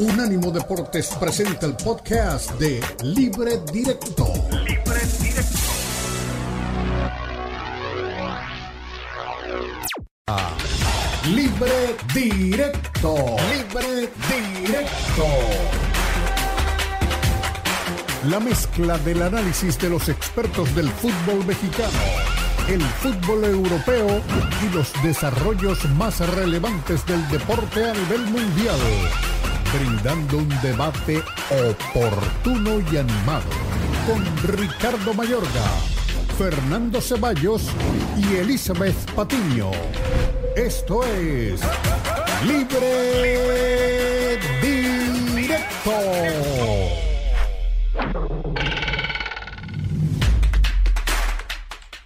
Unánimo Deportes presenta el podcast de Libre Directo. Libre Directo. Libre Directo. Libre Directo. La mezcla del análisis de los expertos del fútbol mexicano, el fútbol europeo y los desarrollos más relevantes del deporte a nivel mundial brindando un debate oportuno y animado con Ricardo Mayorga, Fernando Ceballos y Elizabeth Patiño. Esto es Libre Directo.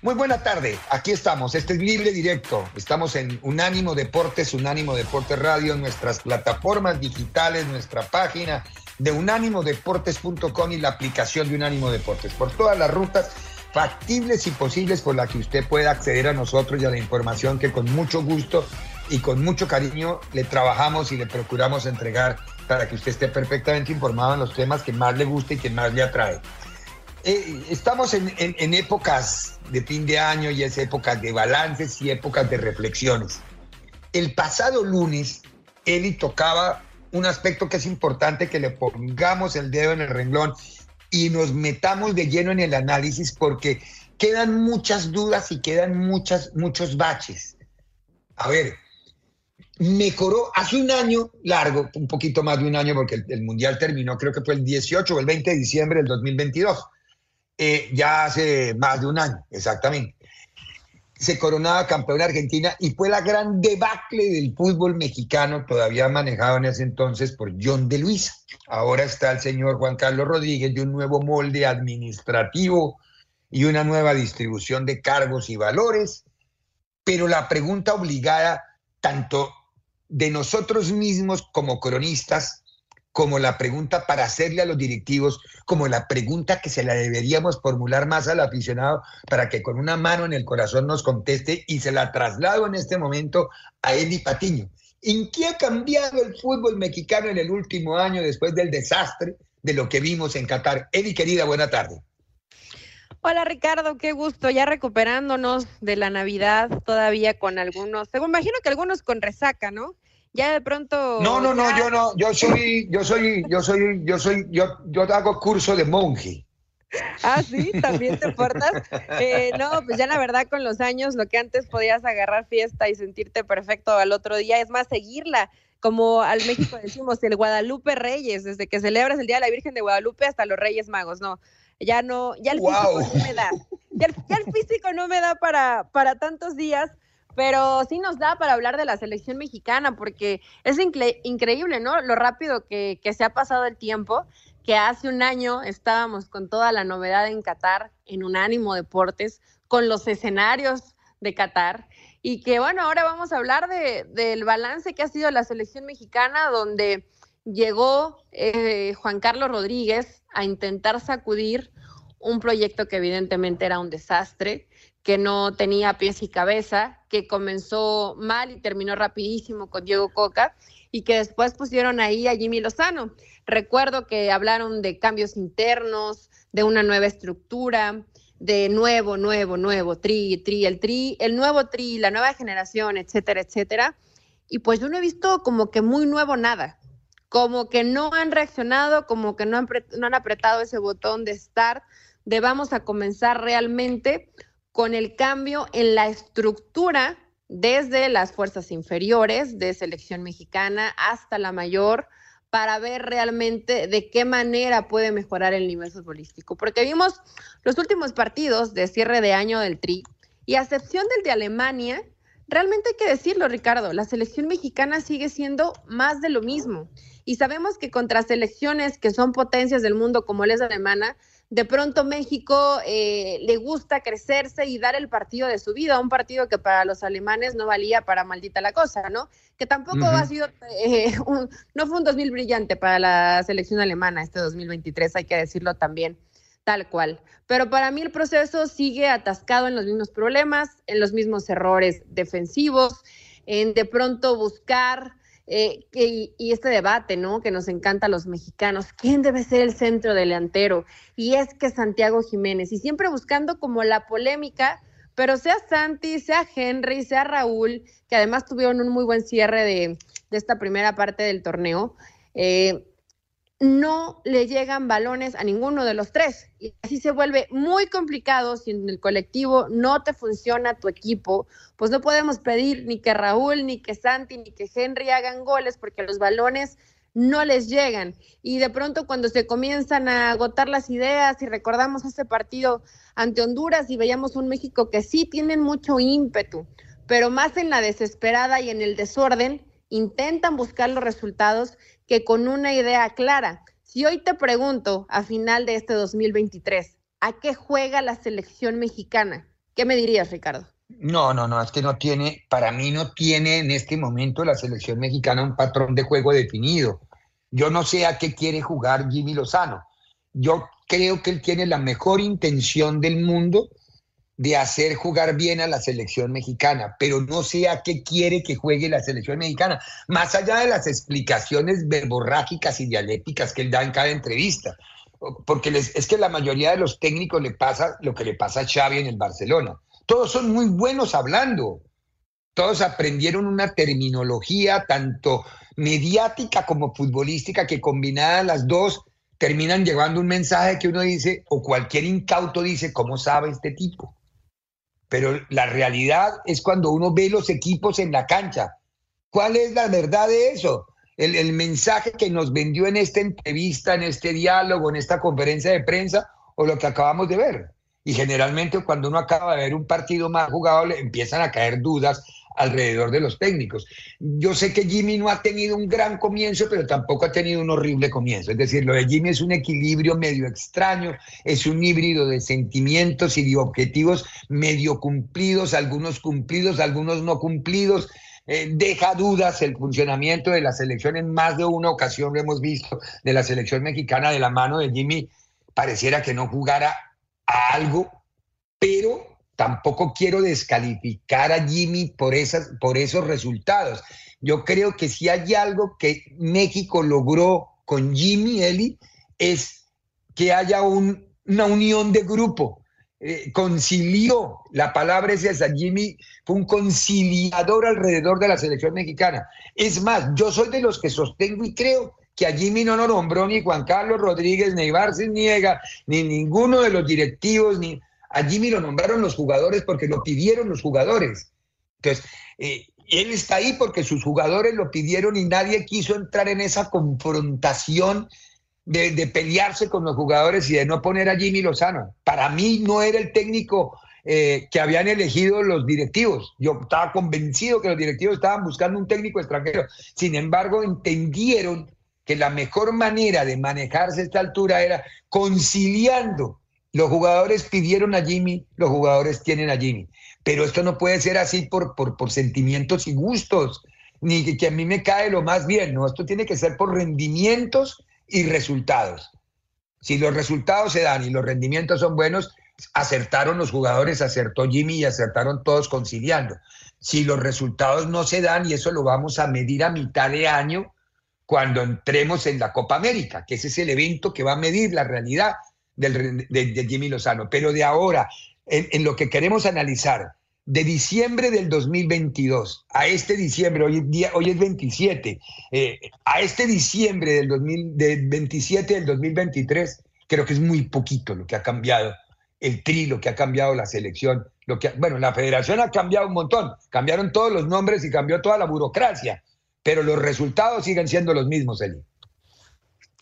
Muy buena tarde, aquí estamos, este es Libre Directo, estamos en Unánimo Deportes, Unánimo Deportes Radio, nuestras plataformas digitales, nuestra página de unánimodeportes.com y la aplicación de Unánimo Deportes, por todas las rutas factibles y posibles por las que usted pueda acceder a nosotros y a la información que con mucho gusto y con mucho cariño le trabajamos y le procuramos entregar para que usted esté perfectamente informado en los temas que más le guste y que más le atrae. Eh, estamos en, épocas de fin de año y es épocas de balances y épocas de reflexiones. El pasado lunes, Eli tocaba un aspecto que es importante que le pongamos el dedo en el renglón y nos metamos de lleno en el análisis porque quedan muchas dudas y quedan muchas, muchos baches. A ver, mejoró hace un año largo, un poquito más de un año porque el Mundial terminó, creo que fue el 18 o el 20 de diciembre del 2022 eh, ya hace más de un año, exactamente. Se coronaba campeón Argentina y fue la gran debacle del fútbol mexicano, todavía manejado en ese entonces por John de Luisa. Ahora está el señor Juan Carlos Rodríguez de un nuevo molde administrativo y una nueva distribución de cargos y valores. Pero la pregunta obligada, tanto de nosotros mismos como cronistas, como la pregunta para hacerle a los directivos, como la pregunta que se la deberíamos formular más al aficionado para que con una mano en el corazón nos conteste y se la traslado en este momento a Eddie Patiño. ¿En qué ha cambiado el fútbol mexicano en el último año después del desastre de lo que vimos en Qatar? Eddie, querida, buena tarde. Hola Ricardo, qué gusto, ya recuperándonos de la Navidad todavía con algunos, me imagino que algunos con resaca, ¿no? Ya de pronto. No, no, no, yo no, yo soy, yo soy, yo soy, yo soy, yo, yo hago curso de monje. Ah, sí, también te portas. Eh, no, pues ya la verdad con los años, lo que antes podías agarrar fiesta y sentirte perfecto al otro día, es más seguirla, como al México decimos, el Guadalupe Reyes, desde que celebras el Día de la Virgen de Guadalupe hasta los Reyes Magos, no, ya no, ya el físico no me da, ya el, ya el físico no me da para, para tantos días, pero sí nos da para hablar de la selección mexicana, porque es increíble, ¿no? Lo rápido que, se ha pasado el tiempo, que hace un año estábamos con toda la novedad en Qatar, en Unánimo Deportes, con los escenarios de Qatar, y que bueno, ahora vamos a hablar de, del balance que ha sido la selección mexicana, donde llegó eh, Juan Carlos Rodríguez a intentar sacudir un proyecto que evidentemente era un desastre, que no tenía pies y cabeza, que comenzó mal y terminó rapidísimo con Diego Coca y que después pusieron ahí a Jimmy Lozano. Recuerdo que hablaron de cambios internos, de una nueva estructura, de nuevo, nuevo, nuevo, tri, tri, el tri, el nuevo tri, la nueva generación, etcétera, etcétera. Y pues yo no he visto como que muy nuevo nada, como que no han reaccionado, como que no han, no han apretado ese botón de start, de vamos a comenzar realmente con el cambio en la estructura desde las fuerzas inferiores de selección mexicana hasta la mayor para ver realmente de qué manera puede mejorar el nivel futbolístico. Porque vimos los últimos partidos de cierre de año del Tri y a excepción del de Alemania, realmente hay que decirlo, Ricardo, la selección mexicana sigue siendo más de lo mismo. Y sabemos que contra selecciones que son potencias del mundo como la es alemana, de pronto México eh, le gusta crecerse y dar el partido de su vida, un partido que para los alemanes no valía para maldita la cosa, ¿no? Que tampoco ha sido, eh, no fue un 2000 brillante para la selección alemana este 2023, hay que decirlo también tal cual. Pero para mí el proceso sigue atascado en los mismos problemas, en los mismos errores defensivos, en de pronto buscar eh, y, este debate, ¿no? Que nos encanta a los mexicanos. ¿Quién debe ser el centro delantero? Y es que Santiago Jiménez, y siempre buscando como la polémica, pero sea Santi, sea Henry, sea Raúl, que además tuvieron un muy buen cierre de, de esta primera parte del torneo. Eh, no le llegan balones a ninguno de los tres. Y así se vuelve muy complicado si en el colectivo no te funciona tu equipo, pues no podemos pedir ni que Raúl, ni que Santi, ni que Henry hagan goles porque los balones no les llegan. Y de pronto cuando se comienzan a agotar las ideas y recordamos ese partido ante Honduras y veíamos un México que sí tienen mucho ímpetu, pero más en la desesperada y en el desorden, intentan buscar los resultados que con una idea clara. Si hoy te pregunto a final de este 2023, ¿a qué juega la selección mexicana? ¿Qué me dirías, Ricardo? No, no, no, es que no tiene, para mí no tiene en este momento la selección mexicana un patrón de juego definido. Yo no sé a qué quiere jugar Jimmy Lozano. Yo creo que él tiene la mejor intención del mundo de hacer jugar bien a la selección mexicana, pero no sé a qué quiere que juegue la selección mexicana, más allá de las explicaciones verborrágicas y dialécticas que él da en cada entrevista, porque es que la mayoría de los técnicos le pasa lo que le pasa a Xavi en el Barcelona. Todos son muy buenos hablando, todos aprendieron una terminología tanto mediática como futbolística que combinadas las dos terminan llevando un mensaje que uno dice, o cualquier incauto dice, ¿cómo sabe este tipo? Pero la realidad es cuando uno ve los equipos en la cancha. ¿Cuál es la verdad de eso? El, mensaje que nos vendió en esta entrevista, en este diálogo, en esta conferencia de prensa, o lo que acabamos de ver. Y generalmente cuando uno acaba de ver un partido más jugado, empiezan a caer dudas alrededor de los técnicos. Yo sé que Jimmy no ha tenido un gran comienzo, pero tampoco ha tenido un horrible comienzo. Es decir, lo de Jimmy es un equilibrio medio extraño, es un híbrido de sentimientos y de objetivos medio cumplidos, algunos cumplidos, algunos no cumplidos. Eh, deja dudas el funcionamiento de la selección. En más de una ocasión lo hemos visto de la selección mexicana de la mano de Jimmy. Pareciera que no jugara a algo, pero tampoco quiero descalificar a Jimmy por, esas, por esos resultados. Yo creo que si hay algo que México logró con Jimmy Eli es que haya una unión de grupo. Eh, concilió, la palabra es esa, Jimmy fue un conciliador alrededor de la selección mexicana. Es más, yo soy de los que sostengo y creo que a Jimmy no lo nombró ni Juan Carlos Rodríguez, ni Barces Niega, ni ninguno de los directivos, ni a Jimmy lo nombraron los jugadores porque lo pidieron los jugadores. Entonces, eh, él está ahí porque sus jugadores lo pidieron y nadie quiso entrar en esa confrontación de, pelearse con los jugadores y de no poner a Jimmy Lozano. Para mí no era el técnico eh, que habían elegido los directivos. Yo estaba convencido que los directivos estaban buscando un técnico extranjero. Sin embargo, entendieron que la mejor manera de manejarse a esta altura era conciliando los jugadores pidieron a Jimmy, los jugadores tienen a Jimmy. Pero esto no puede ser así por, por, sentimientos y gustos, ni que, a mí me cae lo más bien, no, esto tiene que ser por rendimientos y resultados. Si los resultados se dan y los rendimientos son buenos, acertaron los jugadores, acertó Jimmy y acertaron todos conciliando. Si los resultados no se dan, y eso lo vamos a medir a mitad de año, cuando entremos en la Copa América, que ese es el evento que va a medir la realidad de, Jimmy Lozano. Pero de ahora, en, lo que queremos analizar, de diciembre del 2022 a este diciembre, hoy, día, hoy es 27, eh, a este diciembre del 2027 del 2023, creo que es muy poquito lo que ha cambiado el tri, lo que ha cambiado la selección, lo que, bueno, la federación ha cambiado un montón, cambiaron todos los nombres y cambió toda la burocracia, pero los resultados siguen siendo los mismos, Eli.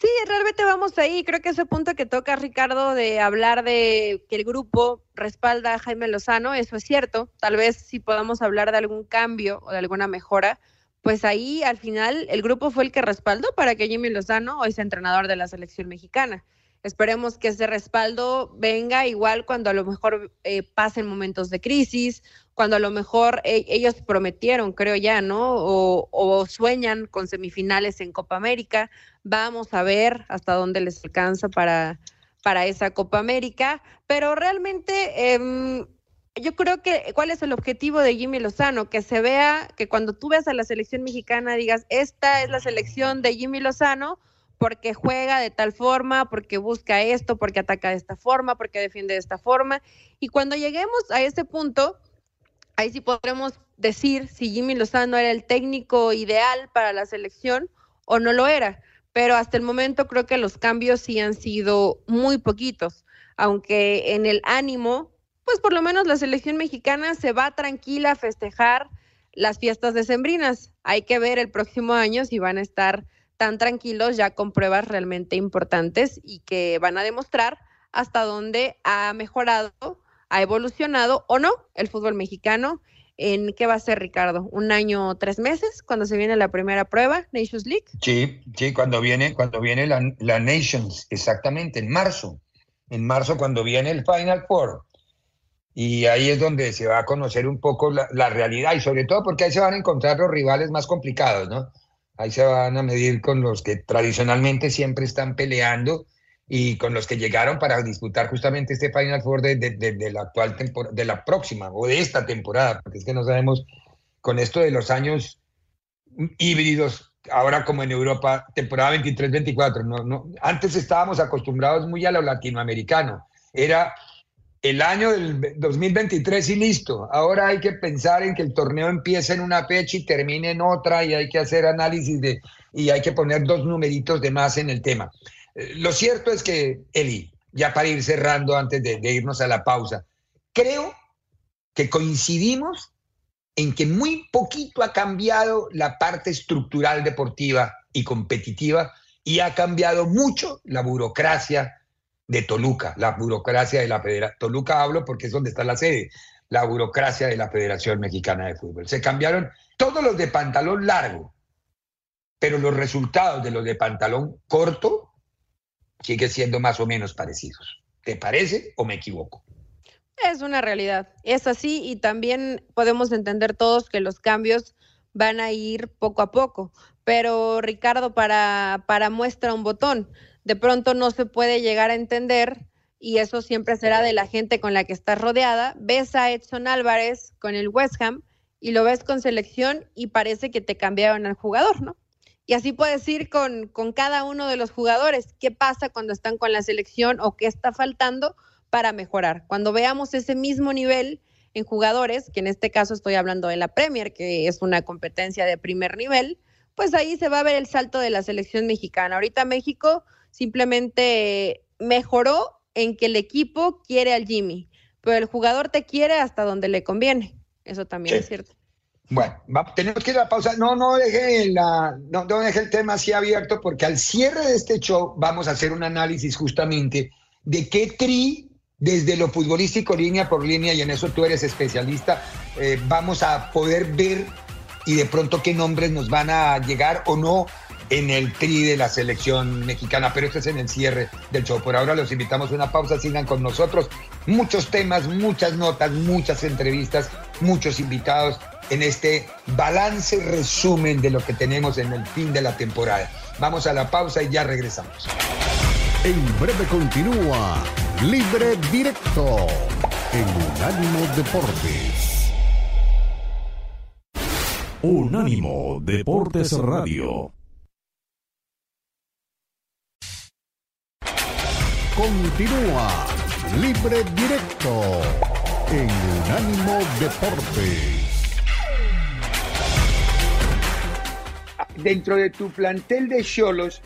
Sí, realmente vamos ahí. Creo que ese punto que toca Ricardo de hablar de que el grupo respalda a Jaime Lozano, eso es cierto. Tal vez si podamos hablar de algún cambio o de alguna mejora, pues ahí al final el grupo fue el que respaldó para que Jimmy Lozano hoy sea entrenador de la selección mexicana. Esperemos que ese respaldo venga igual cuando a lo mejor eh, pasen momentos de crisis, cuando a lo mejor eh, ellos prometieron, creo ya, ¿no? O, sueñan con semifinales en Copa América. Vamos a ver hasta dónde les alcanza para, para esa Copa América. Pero realmente em, yo creo que cuál es el objetivo de Jimmy Lozano, que se vea, que cuando tú ves a la selección mexicana digas, esta es la selección de Jimmy Lozano porque juega de tal forma, porque busca esto, porque ataca de esta forma, porque defiende de esta forma. Y cuando lleguemos a ese punto, ahí sí podremos decir si Jimmy Lozano era el técnico ideal para la selección o no lo era. Pero hasta el momento creo que los cambios sí han sido muy poquitos, aunque en el ánimo pues por lo menos la selección mexicana se va tranquila a festejar las fiestas decembrinas. Hay que ver el próximo año si van a estar tan tranquilos ya con pruebas realmente importantes y que van a demostrar hasta dónde ha mejorado, ha evolucionado o no el fútbol mexicano. ¿En qué va a ser, Ricardo? ¿Un año, tres meses, cuando se viene la primera prueba, Nations League? Sí, sí, cuando viene, cuando viene la, la Nations, exactamente, en marzo. En marzo, cuando viene el Final Four y ahí es donde se va a conocer un poco la, realidad y sobre todo porque ahí se van a encontrar los rivales más complicados, ¿no? Ahí se van a medir con los que tradicionalmente siempre están peleando y con los que llegaron para disputar justamente este Final Four de, de, la actual temporada, de la próxima o de esta temporada, porque es que no sabemos con esto de los años híbridos, ahora como en Europa, temporada 23-24, no, no, antes estábamos acostumbrados muy a lo latinoamericano, era el año del 2023 y listo. Ahora hay que pensar en que el torneo empiece en una fecha y termine en otra y hay que hacer análisis de y hay que poner dos numeritos de más en el tema. Eh, lo cierto es que, Eli, ya para ir cerrando antes de, irnos a la pausa, creo que coincidimos en que muy poquito ha cambiado la parte estructural deportiva y competitiva y ha cambiado mucho la burocracia de Toluca, la burocracia de la Federación. Toluca hablo porque es donde está la sede, la burocracia de la Federación Mexicana de Fútbol. Se cambiaron todos los de pantalón largo, pero los resultados de los de pantalón corto siguen siendo más o menos parecidos. ¿Te parece o me equivoco? Es una realidad, es así y también podemos entender todos que los cambios van a ir poco a poco. Pero Ricardo, para, para muestra un botón, de pronto no se puede llegar a entender y eso siempre será de la gente con la que estás rodeada. Ves a Edson Álvarez con el West Ham y lo ves con selección y parece que te cambiaron al jugador, ¿no? Y así puedes ir con, con cada uno de los jugadores. ¿Qué pasa cuando están con la selección o qué está faltando para mejorar? Cuando veamos ese mismo nivel en jugadores, que en este caso estoy hablando de la Premier, que es una competencia de primer nivel, pues ahí se va a ver el salto de la selección mexicana. Ahorita México simplemente mejoró en que el equipo quiere al Jimmy, pero el jugador te quiere hasta donde le conviene. Eso también es cierto. Bueno, tenemos que ir a la pausa. No, no deje, la, no, no deje el tema así abierto porque al cierre de este show vamos a hacer un análisis justamente de qué tri desde lo futbolístico línea por línea, y en eso tú eres especialista, eh, vamos a poder ver y de pronto qué nombres nos van a llegar o no en el tri de la selección mexicana, pero este es en el cierre del show. Por ahora los invitamos a una pausa, sigan con nosotros. Muchos temas, muchas notas, muchas entrevistas, muchos invitados en este balance resumen de lo que tenemos en el fin de la temporada. Vamos a la pausa y ya regresamos. En breve continúa Libre Directo en Unánimo Deportes. Unánimo Deportes Radio. Continúa Libre Directo en Unánimo Deportes. Dentro de tu plantel de Cholos,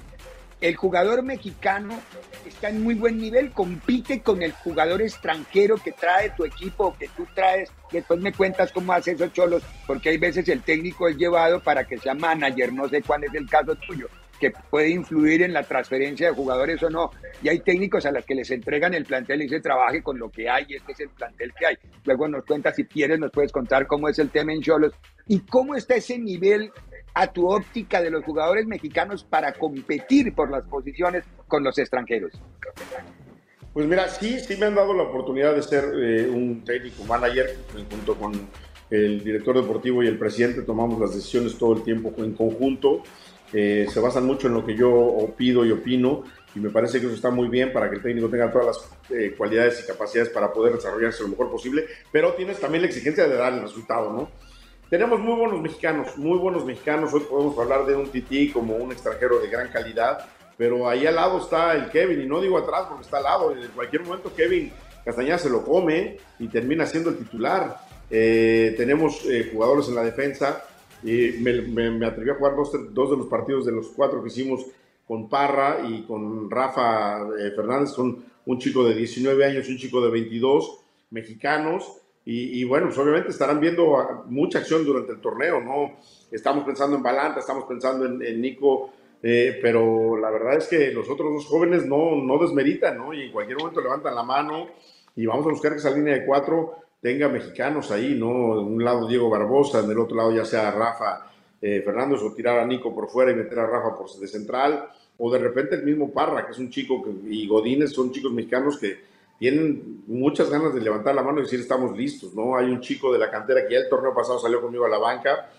el jugador mexicano está en muy buen nivel, compite con el jugador extranjero que trae tu equipo o que tú traes. Después me cuentas cómo hace esos cholos, porque hay veces el técnico es llevado para que sea manager, no sé cuál es el caso tuyo que puede influir en la transferencia de jugadores o no. Y hay técnicos a los que les entregan el plantel y se trabaje con lo que hay, este es el plantel que hay. Luego nos cuentas, si quieres, nos puedes contar cómo es el tema en Cholos y cómo está ese nivel a tu óptica de los jugadores mexicanos para competir por las posiciones con los extranjeros. Pues mira, sí, sí me han dado la oportunidad de ser eh, un técnico manager junto con el director deportivo y el presidente, tomamos las decisiones todo el tiempo en conjunto. Eh, se basan mucho en lo que yo pido y opino y me parece que eso está muy bien para que el técnico tenga todas las eh, cualidades y capacidades para poder desarrollarse lo mejor posible, pero tienes también la exigencia de dar el resultado, ¿no? Tenemos muy buenos mexicanos, muy buenos mexicanos. Hoy podemos hablar de un Titi como un extranjero de gran calidad, pero ahí al lado está el Kevin, y no digo atrás porque está al lado. En cualquier momento Kevin Castañeda se lo come y termina siendo el titular. Eh, tenemos eh, jugadores en la defensa. Y me, atreví a jugar dos, dos, de los partidos de los cuatro que hicimos con Parra y con Rafa eh, Fernández, con un chico de 19 años y un chico de 22, mexicanos y, bueno, pues obviamente estarán viendo mucha acción durante el torneo, ¿no? Estamos pensando en Balanta, estamos pensando en, Nico, eh, pero la verdad es que los otros dos jóvenes no, no desmeritan, ¿no? Y en cualquier momento levantan la mano y vamos a buscar que esa línea de cuatro tenga mexicanos ahí, ¿no? En un lado Diego Barbosa, en el otro lado ya sea Rafa eh, Fernández o tirar a Nico por fuera y meter a Rafa por de central, o de repente el mismo Parra, que es un chico, y Godínez son chicos mexicanos que tienen muchas ganas de levantar la mano y decir estamos listos, ¿no? Hay un chico de la cantera que ya el torneo pasado salió conmigo a la banca,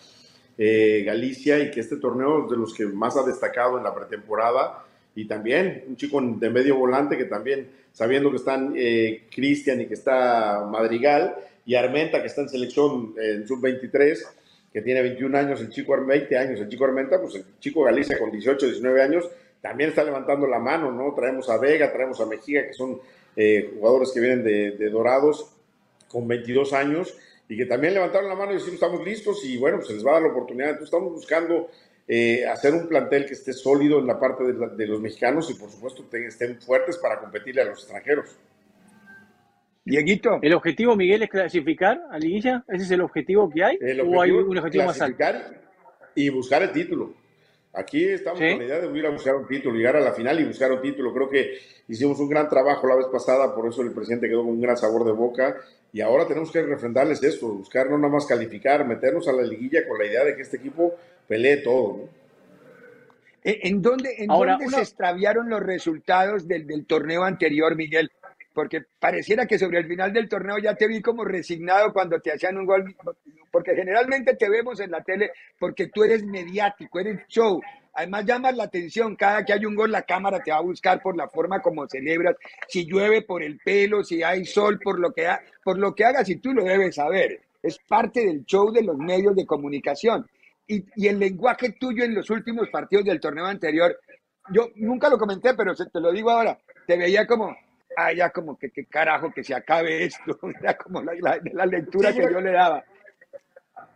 eh, Galicia, y que este torneo es de los que más ha destacado en la pretemporada, y también un chico de medio volante que también, sabiendo que están eh, Cristian y que está Madrigal, y Armenta que está en selección en sub-23, que tiene 21 años, el chico 20 años, el chico Armenta, pues el chico Galicia con 18, 19 años, también está levantando la mano, ¿no? Traemos a Vega, traemos a Mejía, que son eh, jugadores que vienen de, Dorados con 22 años y que también levantaron la mano y decimos estamos listos y bueno, pues se les va a dar la oportunidad. Entonces estamos buscando eh, hacer un plantel que esté sólido en la parte de, los mexicanos y por supuesto estén fuertes para competirle a los extranjeros. Dieguito. ¿El objetivo, Miguel, es clasificar a Liguilla? ¿Ese es el objetivo que hay? ¿O hay un objetivo más alto? Y buscar el título. Aquí estamos con la idea de ir a buscar un título, llegar a la final y buscar un título. Creo que hicimos un gran trabajo la vez pasada, por eso el presidente quedó con un gran sabor de boca. Y ahora tenemos que refrendarles esto, buscar no nada más calificar, meternos a la liguilla con la idea de que este equipo pelee todo. ¿En dónde, en dónde se extraviaron los resultados del, del torneo anterior, Miguel? Porque pareciera que sobre el final del torneo ya te vi como resignado cuando te hacían un gol, porque generalmente te vemos en la tele porque tú eres mediático, eres show. Además llamas la atención, cada que hay un gol la cámara te va a buscar por la forma como celebras, si llueve por el pelo, si hay sol, por lo que, por lo que hagas y tú lo debes saber. Es parte del show de los medios de comunicación. Y, y el lenguaje tuyo en los últimos partidos del torneo anterior, yo nunca lo comenté, pero te lo digo ahora, te veía como, ah, ya como que qué carajo que se acabe esto, ya como la, la, lectura que yo le daba.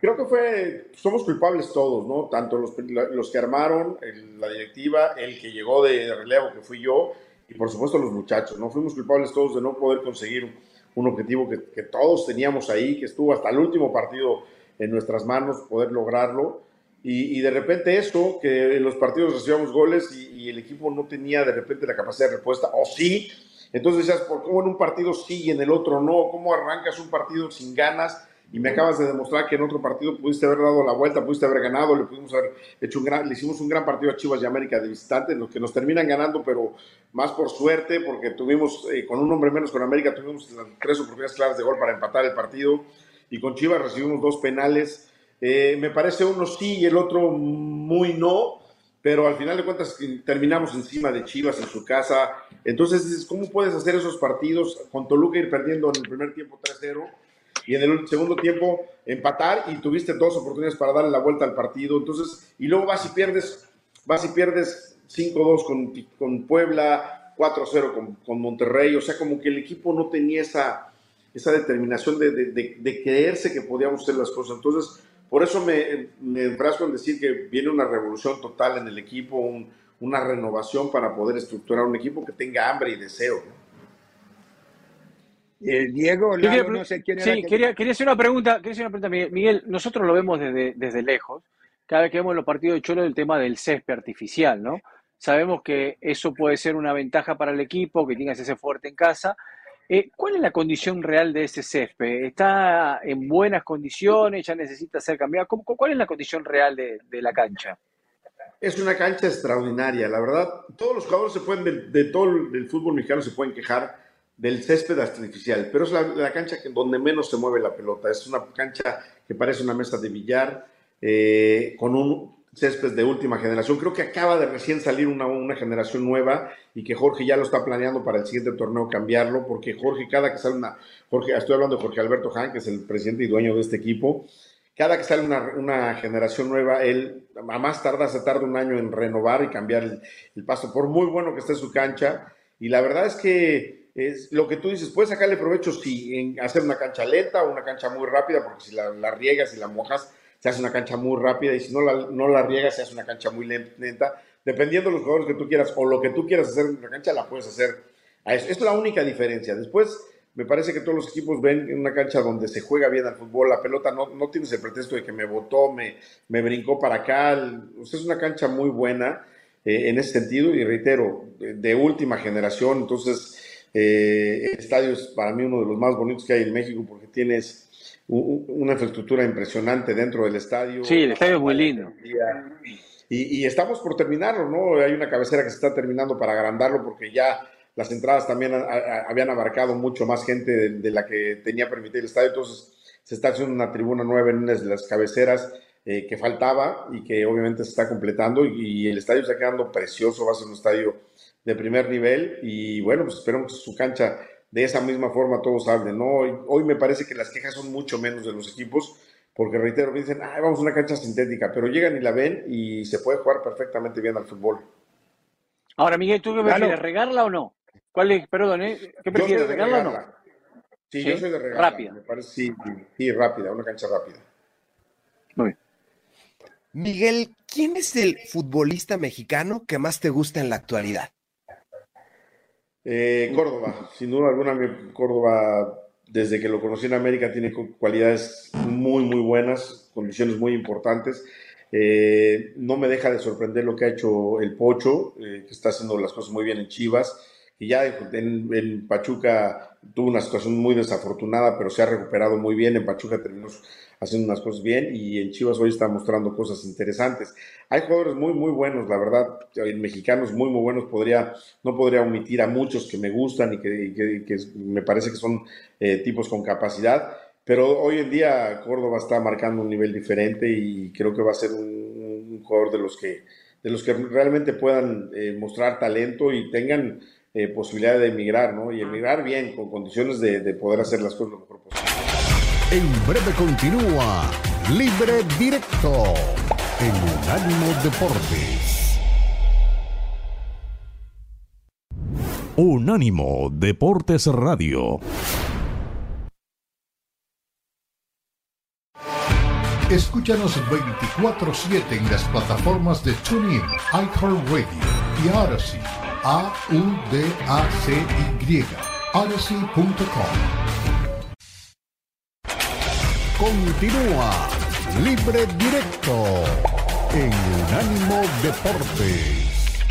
Creo que fue, somos culpables todos, ¿no? Tanto los, los que armaron, la directiva, el que llegó de, relevo, que fui yo, y por supuesto los muchachos, ¿no? Fuimos culpables todos de no poder conseguir un objetivo que, que todos teníamos ahí, que estuvo hasta el último partido en nuestras manos, poder lograrlo. Y, y, de repente eso, que en los partidos recibíamos goles y, y, el equipo no tenía de repente la capacidad de respuesta, o sí, entonces decías, ¿por cómo en un partido sí y en el otro no? ¿Cómo arrancas un partido sin ganas? Y me acabas de demostrar que en otro partido pudiste haber dado la vuelta, pudiste haber ganado, le pudimos haber hecho un gran, le hicimos un gran partido a Chivas de América de visitante, los que nos terminan ganando, pero más por suerte, porque tuvimos, eh, con un hombre menos con América, tuvimos tres oportunidades claras de gol para empatar el partido, y con Chivas recibimos dos penales. Eh, me parece uno sí y el otro muy no, pero al final de cuentas terminamos encima de Chivas en su casa. Entonces, ¿cómo puedes hacer esos partidos con Toluca ir perdiendo en el primer tiempo 3-0 y en el segundo tiempo empatar y tuviste dos oportunidades para darle la vuelta al partido? Entonces, y luego vas y pierdes, vas y pierdes 5-2 con, con, Puebla, 4-0 con, con, Monterrey, o sea, como que el equipo no tenía esa, esa determinación de, de, de, de creerse que podíamos hacer las cosas. Entonces, por eso me, me enfrasco en decir que viene una revolución total en el equipo, una renovación para poder estructurar un equipo que tenga hambre y deseo. Eh, Diego, no sé quién era. Sí, quería, hacer una pregunta, quería hacer una pregunta, Miguel. nosotros lo vemos desde, desde lejos. Cada vez que vemos los partidos de Cholo, el tema del césped artificial, ¿no? Sabemos que eso puede ser una ventaja para el equipo, que tengas ese fuerte en casa, eh, ¿Cuál es la condición real de ese césped? ¿Está en buenas condiciones? ¿Ya necesita ser cambiado? ¿Cuál es la condición real de, la cancha? Es una cancha extraordinaria, la verdad. Todos los jugadores se pueden, de, todo el fútbol mexicano se pueden quejar del césped artificial, pero es la, cancha que, donde menos se mueve la pelota. Es una cancha que parece una mesa de billar, eh, con un césped de última generación. Creo que acaba de recién salir una, una, generación nueva y que Jorge ya lo está planeando para el siguiente torneo cambiarlo, porque Jorge, cada que sale una, Jorge, estoy hablando de Jorge Alberto Han, que es el presidente y dueño de este equipo, cada que sale una, una generación nueva, él a más tarda se tarda un año en renovar y cambiar el, el paso, por muy bueno que esté su cancha. Y la verdad es que es lo que tú dices, puedes sacarle provecho si en hacer una cancha lenta o una cancha muy rápida, porque si la, la riegas y la mojas, se hace una cancha muy rápida y si no la, no la riegas, se hace una cancha muy lenta. Dependiendo de los jugadores que tú quieras o lo que tú quieras hacer en la cancha, la puedes hacer. Esto es la única diferencia. Después, me parece que todos los equipos ven en una cancha donde se juega bien al fútbol, la pelota no, no tienes el pretexto de que me botó, me, me brincó para acá. Usted es una cancha muy buena eh, en ese sentido y reitero, de, última generación. Entonces, eh, el estadio es para mí uno de los más bonitos que hay en México porque tienes una infraestructura impresionante dentro del estadio. Sí, el estadio es muy lindo. Y, y, estamos por terminarlo, ¿no? Hay una cabecera que se está terminando para agrandarlo porque ya las entradas también habían abarcado mucho más gente de, la que tenía permitido el estadio, entonces se está haciendo una tribuna nueva en una de las cabeceras eh, que faltaba y que obviamente se está completando y, el estadio está quedando precioso, va a ser un estadio de primer nivel y bueno, pues esperamos que su cancha de esa misma forma todos hablen, ¿no? Hoy, hoy me parece que las quejas son mucho menos de los equipos, porque reitero, me dicen, Ay, vamos a una cancha sintética, pero llegan y la ven y se puede jugar perfectamente bien al fútbol. Ahora, Miguel, ¿tú qué prefieres, regarla o no? ¿Cuál es? Perdón, ¿eh? ¿qué prefieres, regarla, o no? Sí, yo soy de regarla. Rápida. Me parece, sí, sí, rápida, una cancha rápida. Muy bien. Miguel, ¿quién es el futbolista mexicano que más te gusta en la actualidad? Eh, Córdoba, sin duda alguna, Córdoba, desde que lo conocí en América, tiene cualidades muy, muy buenas, condiciones muy importantes. Eh, no me deja de sorprender lo que ha hecho el Pocho, eh, que está haciendo las cosas muy bien en Chivas y ya en, Pachuca tuvo una situación muy desafortunada, pero se ha recuperado muy bien. En Pachuca terminó haciendo unas cosas bien y en Chivas hoy está mostrando cosas interesantes. Hay jugadores muy, muy buenos, la verdad, mexicanos muy, muy buenos. Podría, no podría omitir a muchos que me gustan y que, me parece que son eh, tipos con capacidad. Pero hoy en día Córdoba está marcando un nivel diferente y creo que va a ser un, jugador de los que de los que realmente puedan eh, mostrar talento y tengan eh, posibilidad de emigrar, ¿no? Y emigrar bien, con condiciones de, de poder hacer las cosas lo mejor posible. En breve continúa Libre Directo en Unánimo Deportes. Unánimo Deportes Radio. Escúchanos 24-7 en las plataformas de TuneIn, iHeartRadio y Odyssey a-U-D-A-C-Y. Odyssey.com. Continúa Libre Directo en Unánimo Deportes.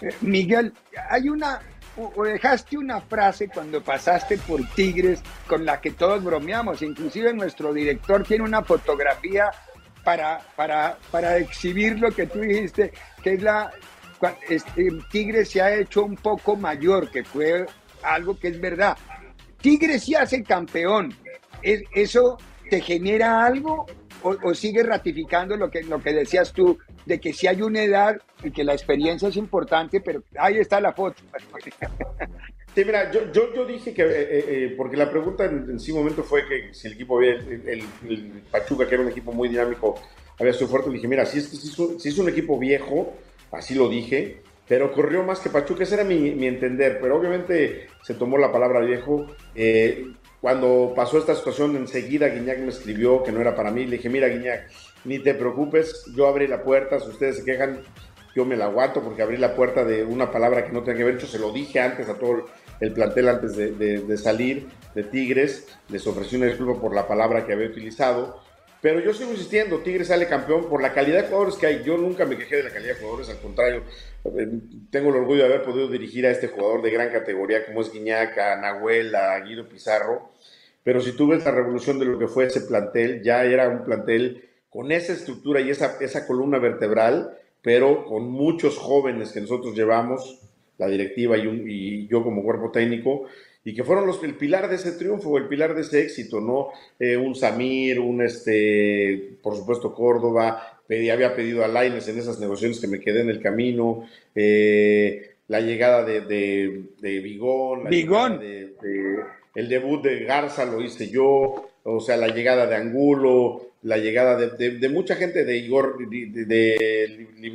Eh, Miguel, hay una o dejaste una frase cuando pasaste por Tigres con la que todos bromeamos, inclusive nuestro director tiene una fotografía para, para, para exhibir lo que tú dijiste, que es la... Este, Tigre se ha hecho un poco mayor, que fue algo que es verdad. Tigre sí hace campeón. ¿Es, ¿Eso te genera algo o, o, sigue ratificando lo que, lo que decías tú, de que si hay una edad y que la experiencia es importante, pero ahí está la foto. Sí, mira, yo, yo, dije que, eh, eh, eh, porque la pregunta en, sí momento fue que si el equipo había, el, Pachuca, que era un equipo muy dinámico, había sido fuerte, dije, mira, si es, si es, un, equipo viejo, así lo dije, pero corrió más que Pachuca, ese era mi, mi entender, pero obviamente se tomó la palabra viejo. cuando pasó esta situación, enseguida Guiñac me escribió que no era para mí, le dije, mira Guiñac, ni te preocupes, yo abrí la puerta, si ustedes se quejan, yo me la aguanto porque abrí la puerta de una palabra que no tenía que ver, hecho se lo dije antes a todo el plantel antes de, salir de Tigres, les ofrecí una disculpa por la palabra que había utilizado, pero yo sigo insistiendo, Tigres sale campeón por la calidad de jugadores que hay, yo nunca me quejé de la calidad de jugadores, al contrario, eh, tengo el orgullo de haber podido dirigir a este jugador de gran categoría como es Guiñaca, Nahuel, a Guido Pizarro, pero si tú ves la revolución de lo que fue ese plantel, ya era un plantel con esa estructura y esa, esa columna vertebral, pero con muchos jóvenes que nosotros llevamos, la directiva y, yo como cuerpo técnico, y que fueron los, el pilar de ese triunfo, el pilar de ese éxito, ¿no? Eh, un Samir, un, este, por supuesto, Córdoba, pedí, había pedido a Laines en esas negociaciones que me quedé en el camino, eh, la llegada de, de, de Vigón, el debut de Garza lo hice yo, o sea, la llegada de Angulo, la llegada de, mucha gente, de Igor, de, de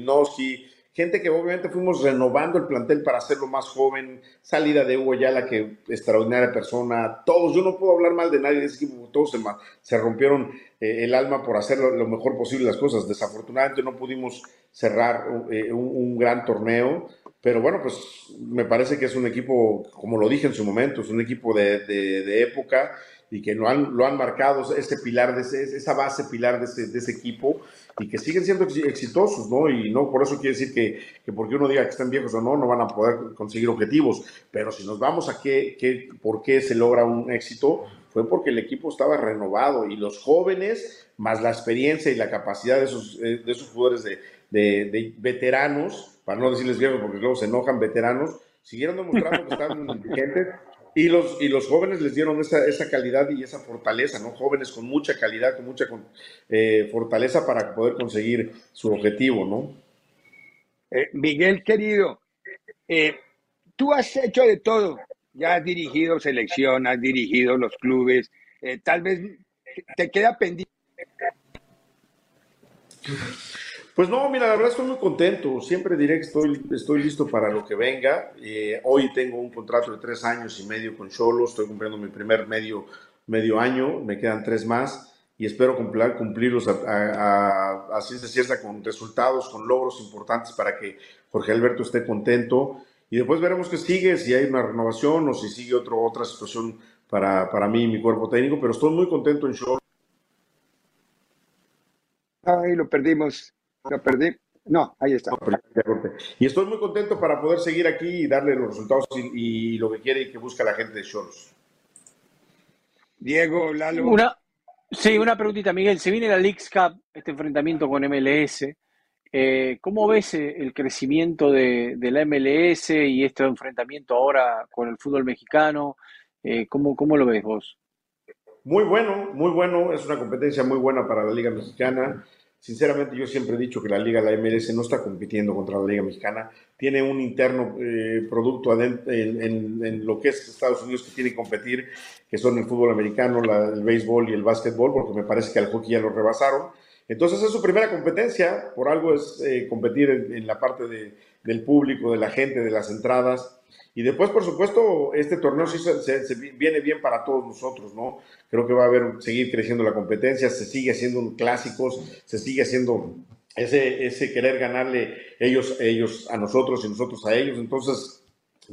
gente que obviamente fuimos renovando el plantel para hacerlo más joven, salida de Hugo Yala, que extraordinaria persona, todos, yo no puedo hablar mal de nadie de ese equipo, todos se, se rompieron eh, el alma por hacer lo, mejor posible las cosas, desafortunadamente no pudimos cerrar eh, un, gran torneo, pero bueno, pues me parece que es un equipo, como lo dije en su momento, es un equipo de, de época y que lo han, lo han marcado, ese pilar, de esa base pilar de ese, de ese, equipo, y que siguen siendo exitosos, ¿no? Y no por eso quiere decir que, que, porque uno diga que están viejos o no, no van a poder conseguir objetivos, pero si nos vamos a qué, qué, por qué se logra un éxito, fue porque el equipo estaba renovado y los jóvenes, más la experiencia y la capacidad de esos, eh, de esos jugadores de, de, veteranos, para no decirles viejos porque luego se enojan, veteranos, siguieron demostrando que estaban inteligentes y los, y los jóvenes les dieron esa, esa calidad y esa fortaleza, ¿no? Jóvenes con mucha calidad, con mucha eh, fortaleza para poder conseguir su objetivo, ¿no? Eh, Miguel, querido, eh, tú has hecho de todo. Ya has dirigido selección, has dirigido los clubes. tal vez te queda pendiente pues no, mira, la verdad estoy muy contento. Siempre diré que estoy, estoy listo para lo que venga. Eh, hoy tengo un contrato de tres años y medio con Cholo. Estoy cumpliendo mi primer medio, medio año. Me quedan tres más y espero cumplir, cumplirlos así se cierta con resultados, con logros importantes para que Jorge Alberto esté contento. Y después veremos qué sigue, si hay una renovación o si sigue otro, otra situación para, para mí y mi cuerpo técnico. Pero estoy muy contento en Cholo. Ay, lo perdimos. Lo perdí. No, ahí está. Y estoy muy contento para poder seguir aquí y darle los resultados y, lo que quiere y que busca la gente de Cholos. Diego, Lalo. Una, sí, una preguntita, Miguel. Se viene la Leagues Cup, este enfrentamiento con MLS. Eh, ¿Cómo ves eh, el crecimiento de, la MLS y este enfrentamiento ahora con el fútbol mexicano? Eh, ¿cómo, ¿Cómo lo ves vos? Muy bueno, muy bueno. Es una competencia muy buena para la Liga Mexicana. Sinceramente, yo siempre he dicho que la Liga, la MLS, no está compitiendo contra la Liga Mexicana. Tiene un interno eh, producto en, lo que es Estados Unidos que tiene que competir, que son el fútbol americano, el béisbol y el básquetbol, porque me parece que al hockey ya lo rebasaron. Entonces es su primera competencia, por algo es eh, competir en, la parte del público, de la gente, de las entradas. Y después, por supuesto, este torneo sí se, viene bien para todos nosotros, ¿no? Creo que va a haber, seguir creciendo la competencia, se sigue haciendo clásicos, se sigue haciendo ese, ese querer ganarle ellos, ellos a nosotros y nosotros a ellos. Entonces,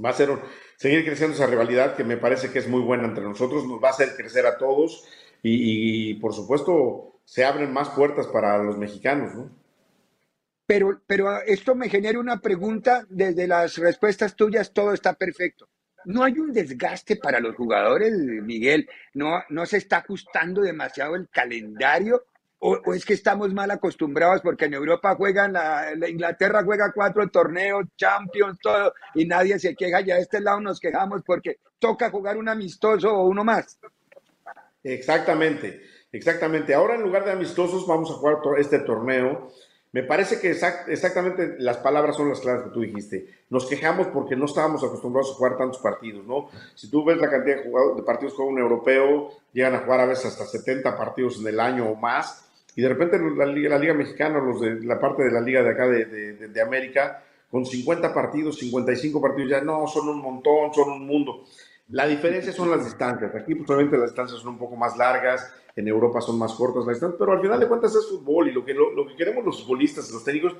va a ser seguir creciendo esa rivalidad que me parece que es muy buena entre nosotros, nos va a hacer crecer a todos y, y por supuesto, se abren más puertas para los mexicanos, ¿no? Pero, pero esto me genera una pregunta, desde las respuestas tuyas todo está perfecto. ¿No hay un desgaste para los jugadores, Miguel? ¿No, no se está ajustando demasiado el calendario? ¿O, es que estamos mal acostumbrados porque en Europa juegan, la, Inglaterra juega cuatro torneos, Champions, todo, y nadie se queja, y a este lado nos quejamos porque toca jugar un amistoso o uno más? Exactamente, exactamente. Ahora en lugar de amistosos vamos a jugar este torneo me parece que exactamente las palabras son las claras que tú dijiste. Nos quejamos porque no estábamos acostumbrados a jugar tantos partidos, ¿no? Si tú ves la cantidad de, partidos que juega un europeo, llegan a jugar a veces hasta 70 partidos en el año o más, y de repente la Liga, la Liga Mexicana, los de la parte de la Liga de acá de, de, de América, con 50 partidos, 55 partidos, ya no, son un montón, son un mundo. La diferencia son las distancias. Aquí, pues, las distancias son un poco más largas, en Europa son más cortas las distancias, pero al final de cuentas es fútbol y lo que, lo, que queremos los futbolistas, los técnicos,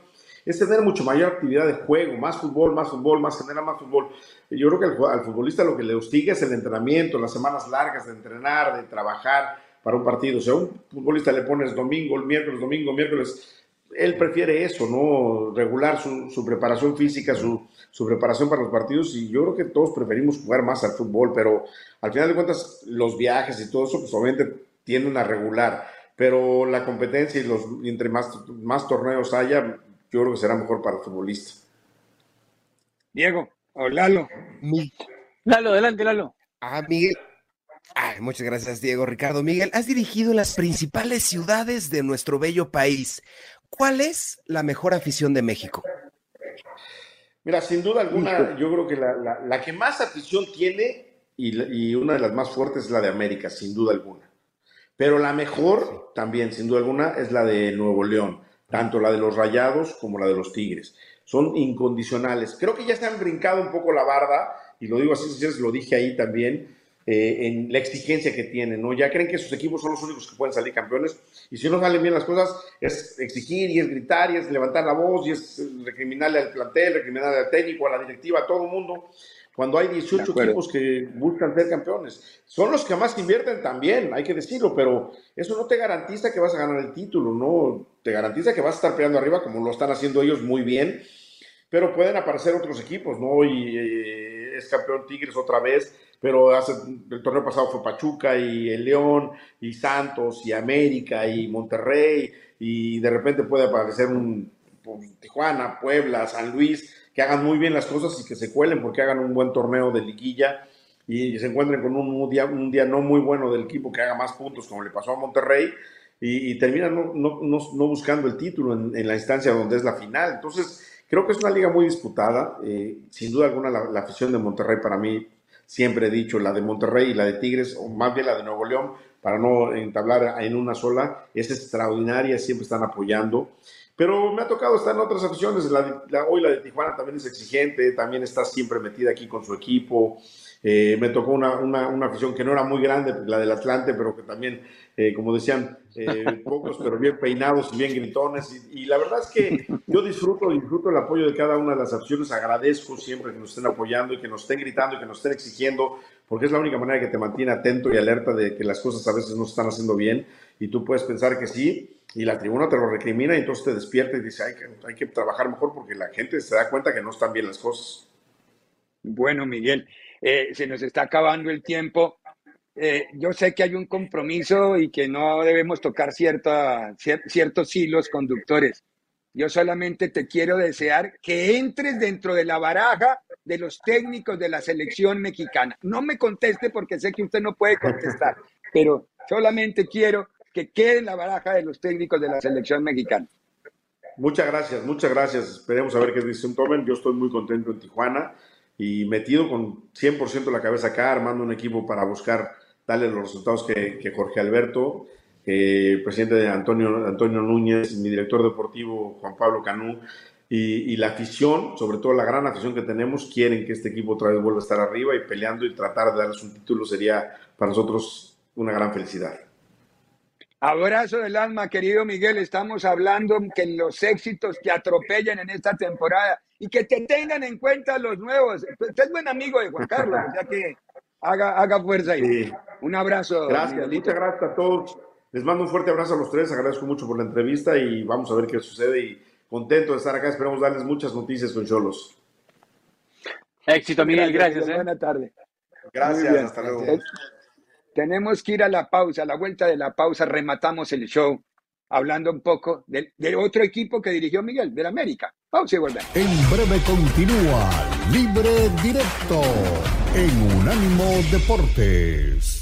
es tener mucho mayor actividad de juego, más fútbol, más fútbol, más generar más fútbol. Yo creo que al, futbolista lo que le hostiga es el entrenamiento, las semanas largas de entrenar, de trabajar para un partido. O sea, a un futbolista le pones domingo, el miércoles, domingo, miércoles, él prefiere eso, ¿no? Regular su, preparación física, su, su, preparación para los partidos y yo creo que todos preferimos jugar más al fútbol, pero al final de cuentas los viajes y todo eso, pues obviamente tienden a regular, pero la competencia y los entre más, más torneos haya, yo creo que será mejor para el futbolista. Diego, o Lalo. Lalo, adelante, Lalo. Ah, Miguel. Ay, muchas gracias, Diego. Ricardo Miguel, has dirigido las principales ciudades de nuestro bello país. ¿Cuál es la mejor afición de México? Mira, sin duda alguna, yo creo que la, que más afición tiene y, y, una de las más fuertes es la de América, sin duda alguna. Pero la mejor también, sin duda alguna, es la de Nuevo León, tanto la de los Rayados como la de los Tigres. Son incondicionales. Creo que ya se han brincado un poco la barda, y lo digo así, lo dije ahí también, eh, en la exigencia que tienen, ¿no? Ya creen que sus equipos son los únicos que pueden salir campeones y si no salen bien las cosas es exigir y es gritar y es levantar la voz y es recriminarle al plantel, recriminarle al técnico, a la directiva, a todo el mundo. Cuando hay 18 equipos que buscan ser campeones, son los que más invierten también, hay que decirlo, pero eso no te garantiza que vas a ganar el título, no te garantiza que vas a estar peleando arriba como lo están haciendo ellos muy bien, pero pueden aparecer otros equipos, ¿no? Y eh, es campeón Tigres otra vez, pero hace, el torneo pasado fue Pachuca y el León y Santos y América y Monterrey y de repente puede aparecer un Tijuana, Puebla, San Luis, que hagan muy bien las cosas y que se cuelen porque hagan un buen torneo de liguilla y se encuentren con un día, un día no muy bueno del equipo que haga más puntos como le pasó a Monterrey y, terminan no, no, no, buscando el título en, la instancia donde es la final. Entonces, creo que es una liga muy disputada. Eh, sin duda alguna, la afición de Monterrey para mí siempre he dicho, la de Monterrey y la de Tigres, o más bien la de Nuevo León, para no entablar en una sola, es extraordinaria, siempre están apoyando. Pero me ha tocado estar en otras aficiones, la, hoy la de Tijuana también es exigente, también está siempre metida aquí con su equipo. Eh, me tocó una, una, afición que no era muy grande, la del Atlante, pero que también, eh, como decían, eh, pocos, pero bien peinados y bien gritones. Y, la verdad es que yo disfruto, disfruto el apoyo de cada una de las aficiones. Agradezco siempre que nos estén apoyando y que nos estén gritando y que nos estén exigiendo, porque es la única manera que te mantiene atento y alerta de que las cosas a veces no se están haciendo bien. Y tú puedes pensar que sí, y la tribuna te lo recrimina y entonces te despierta y dice, hay que, hay que trabajar mejor porque la gente se da cuenta que no están bien las cosas. Bueno, Miguel, eh, se nos está acabando el tiempo. Eh, yo sé que hay un compromiso y que no debemos tocar cierta, ciertos hilos conductores. Yo solamente te quiero desear que entres dentro de la baraja de los técnicos de la selección mexicana. No me conteste porque sé que usted no puede contestar, pero solamente quiero que quede en la baraja de los técnicos de la selección mexicana. Muchas gracias, muchas gracias. Esperemos a ver qué dice un Tomen. Yo estoy muy contento en Tijuana y metido con 100% la cabeza acá, armando un equipo para buscar darle los resultados que, Jorge Alberto, el presidente de Antonio, Antonio Núñez, mi director deportivo Juan Pablo Canú, y, la afición, sobre todo la gran afición que tenemos, quieren que este equipo otra vez vuelva a estar arriba y peleando y tratar de darles un título sería para nosotros una gran felicidad. Abrazo del alma, querido Miguel. Estamos hablando que los éxitos te atropellan en esta temporada y que te tengan en cuenta los nuevos. Usted es buen amigo de Juan Carlos, o sea que haga, haga fuerza ahí. Un abrazo. Gracias, muchas gracias a todos. Les mando un fuerte abrazo a los tres, agradezco mucho por la entrevista y vamos a ver qué sucede y contento de estar acá, esperamos darles muchas noticias con Cholos. Éxito, Miguel, gracias. ¿eh? Buena tarde. Gracias, hasta luego. Tenemos que ir a la pausa, a la vuelta de la pausa rematamos el show hablando un poco del, otro equipo que dirigió Miguel, del América. Pausa y volvemos. En breve continúa Libre Directo en Unánimo Deportes.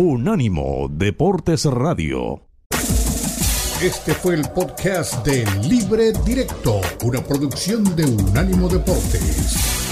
Unánimo Deportes Radio. Este fue el podcast de Libre Directo, una producción de Unánimo Deportes.